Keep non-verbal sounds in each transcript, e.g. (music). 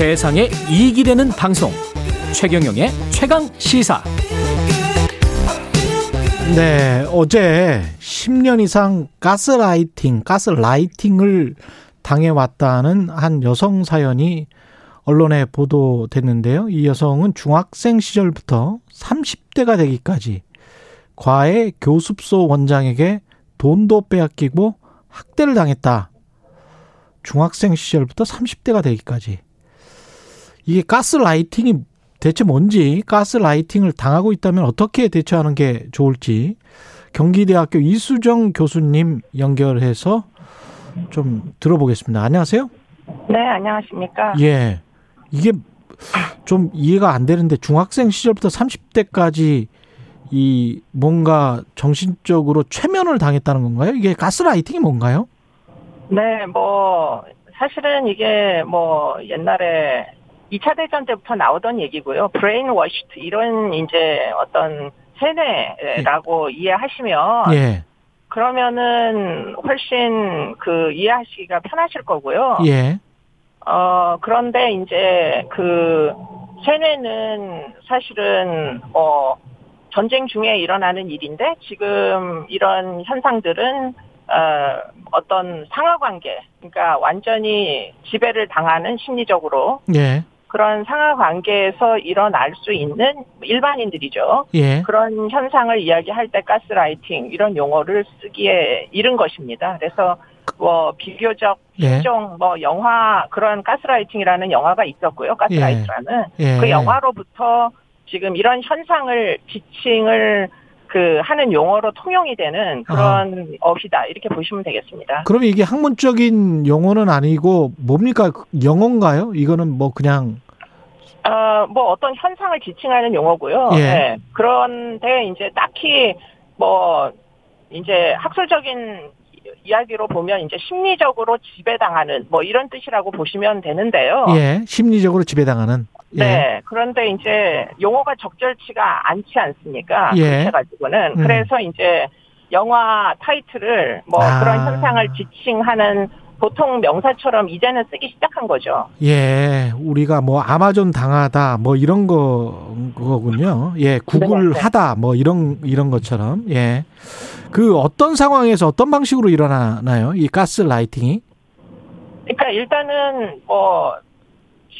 세상에 이익이 되는 방송 최경영의 최강 시사 네, 어제 10년 이상 가스라이팅, 가스라이팅을 당해왔다는 한 여성 사연이 언론에 보도됐는데요. 이 여성은 중학생 시절부터 30대가 되기까지 과외 교습소 원장에게 돈도 빼앗기고 학대를 당했다. 중학생 시절부터 30대가 되기까지. 이게 가스라이팅이 대체 뭔지, 가스라이팅을 당하고 있다면 어떻게 대처하는 게 좋을지 경기대학교 이수정 교수님 연결해서 좀 들어보겠습니다. 안녕하세요. 네, 안녕하십니까. 예. 이게 좀 이해가 안 되는데 중학생 시절부터 30대까지 이 뭔가 정신적으로 최면을 당했다는 건가요? 이게 가스라이팅이 뭔가요? 네, 뭐 사실은 이게 뭐 옛날에 2차 대전 때부터 나오던 얘기고요. brainwashed 이런 이제 어떤 세뇌라고 이해하시면 예. 그러면은 훨씬 그 이해하시기가 편하실 거고요. 예. 어 그런데 이제 그 세뇌는 사실은 어 전쟁 중에 일어나는 일인데 지금 이런 현상들은 어, 어떤 상하 관계, 그러니까 완전히 지배를 당하는 심리적으로 예. 그런 상하 관계에서 일어날 수 있는 일반인들이죠. 예. 그런 현상을 이야기할 때 가스라이팅 이런 용어를 쓰기에 이른 것입니다. 그래서 뭐 비교적 예. 실종 뭐 영화 그런 가스라이팅이라는 영화가 있었고요. 가스라이트라는 예. 그 영화로부터 지금 이런 현상을 지칭을 그 하는 용어로 통용이 되는 그런 어휘다 이렇게 보시면 되겠습니다. 그러면 이게 학문적인 용어는 아니고 뭡니까? 영어인가요? 이거는 뭐 그냥 어, 뭐 어떤 현상을 지칭하는 용어고요. 예. 네. 그런데 이제 딱히 뭐 이제 학술적인 이야기로 보면 이제 심리적으로 지배당하는 뭐 이런 뜻이라고 보시면 되는데요. 예, 심리적으로 지배당하는 예. 네. 그런데 이제 용어가 적절치가 않지 않습니까? 예. 그렇게 가지고는. 음. 그래서 이제 영화 타이틀을 뭐 아. 그런 현상을 지칭하는 보통 명사처럼 이제는 쓰기 시작한 거죠. 예, 우리가 뭐 아마존 당하다 뭐 이런 거 거군요. 예, 구글 네, 네. 하다 뭐 이런 이런 것처럼 예. 그 어떤 상황에서 어떤 방식으로 일어나나요? 이 가스 라이팅이? 그러니까 일단은 뭐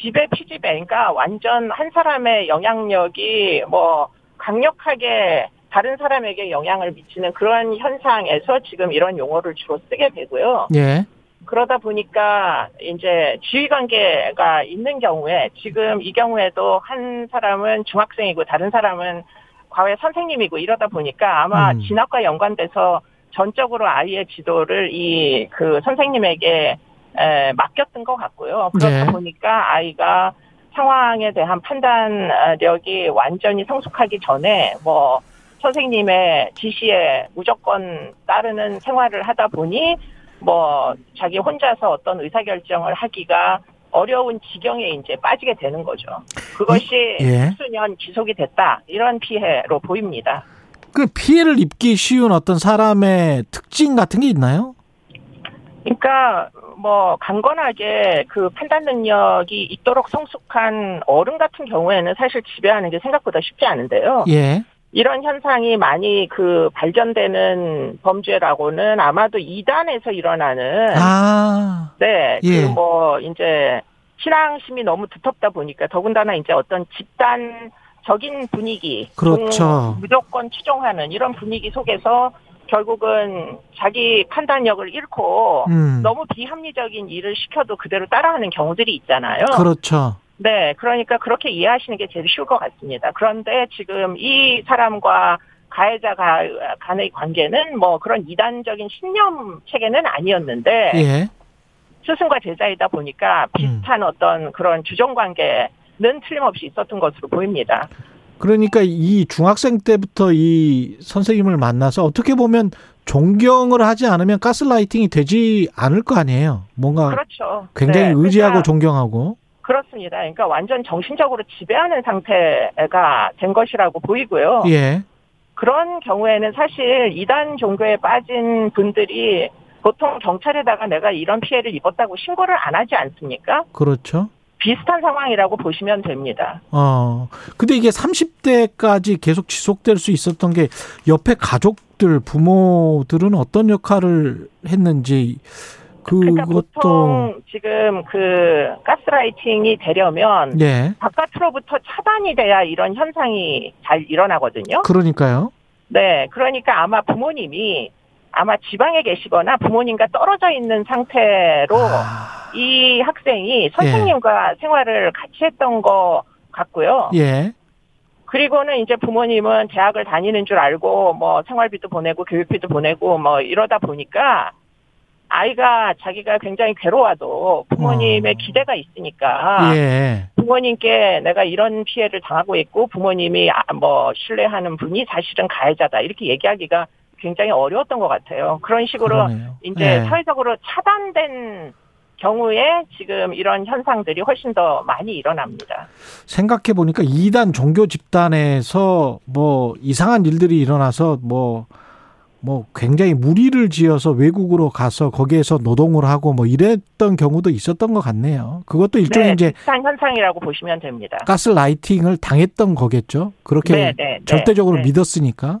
지배 피지배 그러니까 완전 한 사람의 영향력이 뭐 강력하게 다른 사람에게 영향을 미치는 그런 현상에서 지금 이런 용어를 주로 쓰게 되고요. 예. 그러다 보니까 이제 지위 관계가 있는 경우에 지금 이 경우에도 한 사람은 중학생이고 다른 사람은 과외 선생님이고 이러다 보니까 아마 음. 진학과 연관돼서 전적으로 아이의 지도를 이 그 선생님에게 에, 맡겼던 것 같고요. 그러다 네. 보니까 아이가 상황에 대한 판단력이 완전히 성숙하기 전에 뭐 선생님의 지시에 무조건 따르는 생활을 하다 보니 뭐 자기 혼자서 어떤 의사결정을 하기가 어려운 지경에 이제 빠지게 되는 거죠. 그것이 예. 수년 지속이 됐다 이런 피해로 보입니다. 그 피해를 입기 쉬운 어떤 사람의 특징 같은 게 있나요? 그러니까 뭐 강건하게 그 판단 능력이 있도록 성숙한 어른 같은 경우에는 사실 지배하는 게 생각보다 쉽지 않은데요. 예. 이런 현상이 많이 그 발견되는 범죄라고는 아마도 이단에서 일어나는 아. 네, 예. 그뭐 이제 신앙심이 너무 두텁다 보니까 더군다나 이제 어떤 집단 적인 분위기, 그렇죠. 음, 무조건 추종하는 이런 분위기 속에서 결국은 자기 판단력을 잃고 음. 너무 비합리적인 일을 시켜도 그대로 따라하는 경우들이 있잖아요. 그렇죠. 네, 그러니까 그렇게 이해하시는 게 제일 쉬울 것 같습니다. 그런데 지금 이 사람과 가해자 가- 간의 관계는 뭐 그런 이단적인 신념 체계는 아니었는데 예. 스승과 제자이다 보니까 비슷한 어떤 그런 주종 관계는 틀림없이 있었던 것으로 보입니다. 그러니까 이 중학생 때부터 이 선생님을 만나서 어떻게 보면 존경을 하지 않으면 가스라이팅이 되지 않을 거 아니에요. 뭔가 그렇죠. 굉장히 네, 의지하고 그러니까 존경하고. 그렇습니다. 그러니까 완전 정신적으로 지배하는 상태가 된 것이라고 보이고요. 예. 그런 경우에는 사실 이단 종교에 빠진 분들이 보통 경찰에다가 내가 이런 피해를 입었다고 신고를 안 하지 않습니까? 그렇죠. 비슷한 상황이라고 보시면 됩니다. 어. 근데 이게 30대까지 계속 지속될 수 있었던 게 옆에 가족들, 부모들은 어떤 역할을 했는지 그러니까 그것도 보통 지금 그 가스라이팅이 되려면 예. 바깥으로부터 차단이 돼야 이런 현상이 잘 일어나거든요. 그러니까요. 네, 그러니까 아마 부모님이 아마 지방에 계시거나 부모님과 떨어져 있는 상태로 아, 이 학생이 선생님과 생활을 같이 했던 거 같고요. 예. 그리고는 이제 부모님은 대학을 다니는 줄 알고 뭐 생활비도 보내고 교육비도 보내고 뭐 이러다 보니까 아이가 자기가 굉장히 괴로워도 부모님의 어. 기대가 있으니까 예. 부모님께 내가 이런 피해를 당하고 있고 부모님이 아, 뭐 신뢰하는 분이 사실은 가해자다 이렇게 얘기하기가 굉장히 어려웠던 것 같아요. 그런 식으로 그러네요. 이제 예. 사회적으로 차단된 경우에 지금 이런 현상들이 훨씬 더 많이 일어납니다. 생각해 보니까 이단 종교 집단에서 뭐 이상한 일들이 일어나서 뭐 뭐 굉장히 무리를 지어서 외국으로 가서 거기에서 노동을 하고 뭐 이랬던 경우도 있었던 것 같네요. 그것도 일종의 네, 이제 현상이라고 보시면 됩니다. 가스 라이팅을 당했던 거겠죠. 그렇게 네, 네, 네, 절대적으로 네. 믿었으니까.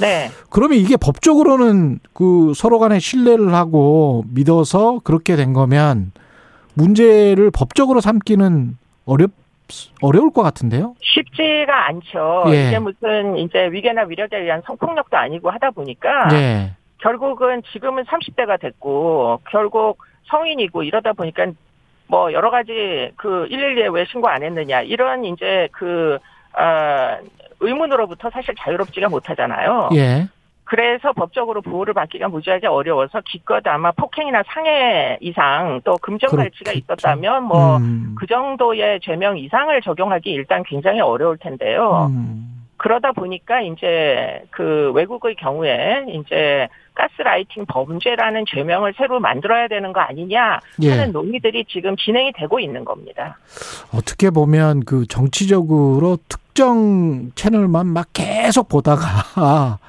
네. 그러면 이게 법적으로는 그 서로 간에 신뢰를 하고 믿어서 그렇게 된 거면 문제를 법적으로 삼기는 어렵 어려울 것 같은데요. 쉽지가 않죠. 예. 이게 무슨 이제 위계나 위력에 의한 성폭력도 아니고 하다 보니까 예. 결국은 지금은 30대가 됐고 결국 성인이고 이러다 보니까 뭐 여러 가지 그 112에 왜 신고 안 했느냐 이런 이제 그 어, 의문으로부터 사실 자유롭지가 못하잖아요. 예. 그래서 법적으로 보호를 받기가 무지하게 어려워서 기껏 아마 폭행이나 상해 이상 또 금전 발치가 그렇겠죠. 있었다면 뭐 음. 그 정도의 죄명 이상을 적용하기 일단 굉장히 어려울 텐데요. 음. 그러다 보니까 이제 그 외국의 경우에 이제 가스라이팅 범죄라는 죄명을 새로 만들어야 되는 거 아니냐 예. 하는 논의들이 지금 진행이 되고 있는 겁니다. 어떻게 보면 그 정치적으로 특정 채널만 막 계속 보다가 (laughs)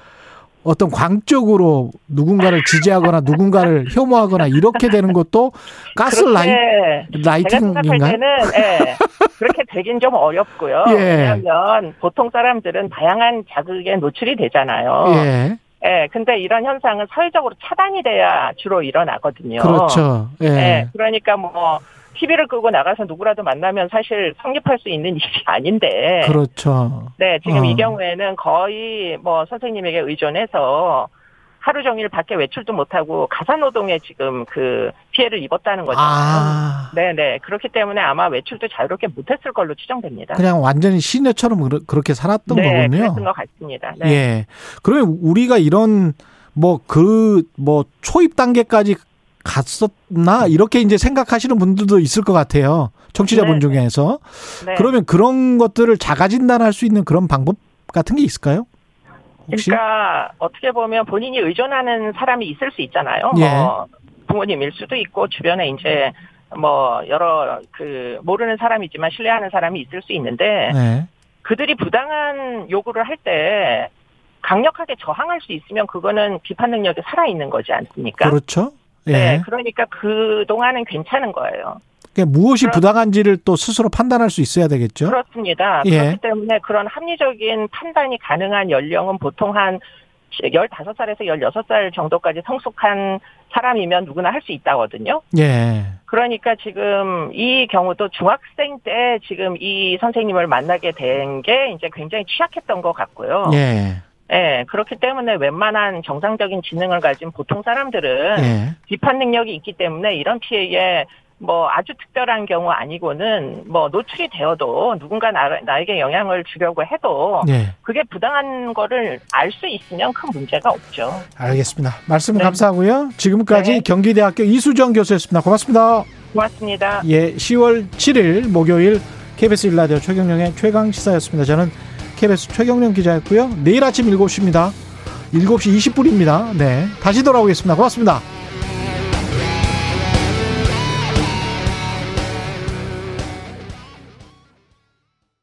어떤 광적으로 누군가를 지지하거나 누군가를 (laughs) 혐오하거나 이렇게 되는 것도 가스 라이, 제가 생각할 라이팅인가요? 때는 예, (laughs) 그렇게 되긴 좀 어렵고요. 예. 왜냐하면 보통 사람들은 다양한 자극에 노출이 되잖아요. 예. 예, 근데 이런 현상은 사회적으로 차단이 돼야 주로 일어나거든요. 그렇죠. 예. 예, 그러니까 뭐 TV를 끄고 나가서 누구라도 만나면 사실 성립할 수 있는 (laughs) 일이 아닌데. 그렇죠. 네, 지금 어. 이 경우에는 거의 뭐 선생님에게 의존해서 하루 종일 밖에 외출도 못하고 가사노동에 지금 그 피해를 입었다는 거죠. 아. 네네. 그렇기 때문에 아마 외출도 자유롭게 못했을 걸로 추정됩니다. 그냥 완전히 시내처럼 그렇게 살았던 네, 거군요. 그랬던 것 같습니다. 네. 예. 그러면 우리가 이런 뭐 그뭐 초입 단계까지 갔었나 이렇게 이제 생각하시는 분들도 있을 것 같아요. 청취자분 네, 중에서. 네. 그러면 그런 것들을 자가 진단할 수 있는 그런 방법 같은 게 있을까요? 혹시? 그러니까 어떻게 보면 본인이 의존하는 사람이 있을 수 있잖아요. 예. 뭐 부모님일 수도 있고 주변에 이제 뭐 여러 그 모르는 사람이지만 신뢰하는 사람이 있을 수 있는데 네. 그들이 부당한 요구를 할 때 강력하게 저항할 수 있으면 그거는 비판 능력이 살아 있는 거지 않습니까? 그렇죠. 예. 네, 그러니까 그 동안은 괜찮은 거예요. 그러니까 무엇이 그럼- 부당한지를 또 스스로 판단할 수 있어야 되겠죠. 그렇습니다. 예. 그렇기 때문에 그런 합리적인 판단이 가능한 연령은 보통 한 15살에서 16살 정도까지 성숙한 사람이면 누구나 할 수 있다거든요. 예. 그러니까 지금 이 경우도 중학생 때 지금 이 선생님을 만나게 된 게 이제 굉장히 취약했던 것 같고요. 예. 예, 그렇기 때문에 웬만한 정상적인 지능을 가진 보통 사람들은 예. 비판 능력이 있기 때문에 이런 피해에 뭐 아주 특별한 경우 아니고는 뭐 노출이 되어도 누군가 나, 나에게 영향을 주려고 해도 예. 그게 부당한 거를 알 수 있으면 큰 문제가 없죠. 알겠습니다. 말씀 네. 감사하고요. 지금까지 네. 경기대학교 이수정 교수였습니다. 고맙습니다. 고맙습니다. 예, 10월 7일 목요일 KBS 일라디오 최경령의 최강 시사였습니다. 저는 KBS 최경령 기자였고요. 내일 아침 7시입니다. 7시 20분입니다. 네. 다시 돌아오겠습니다. 고맙습니다.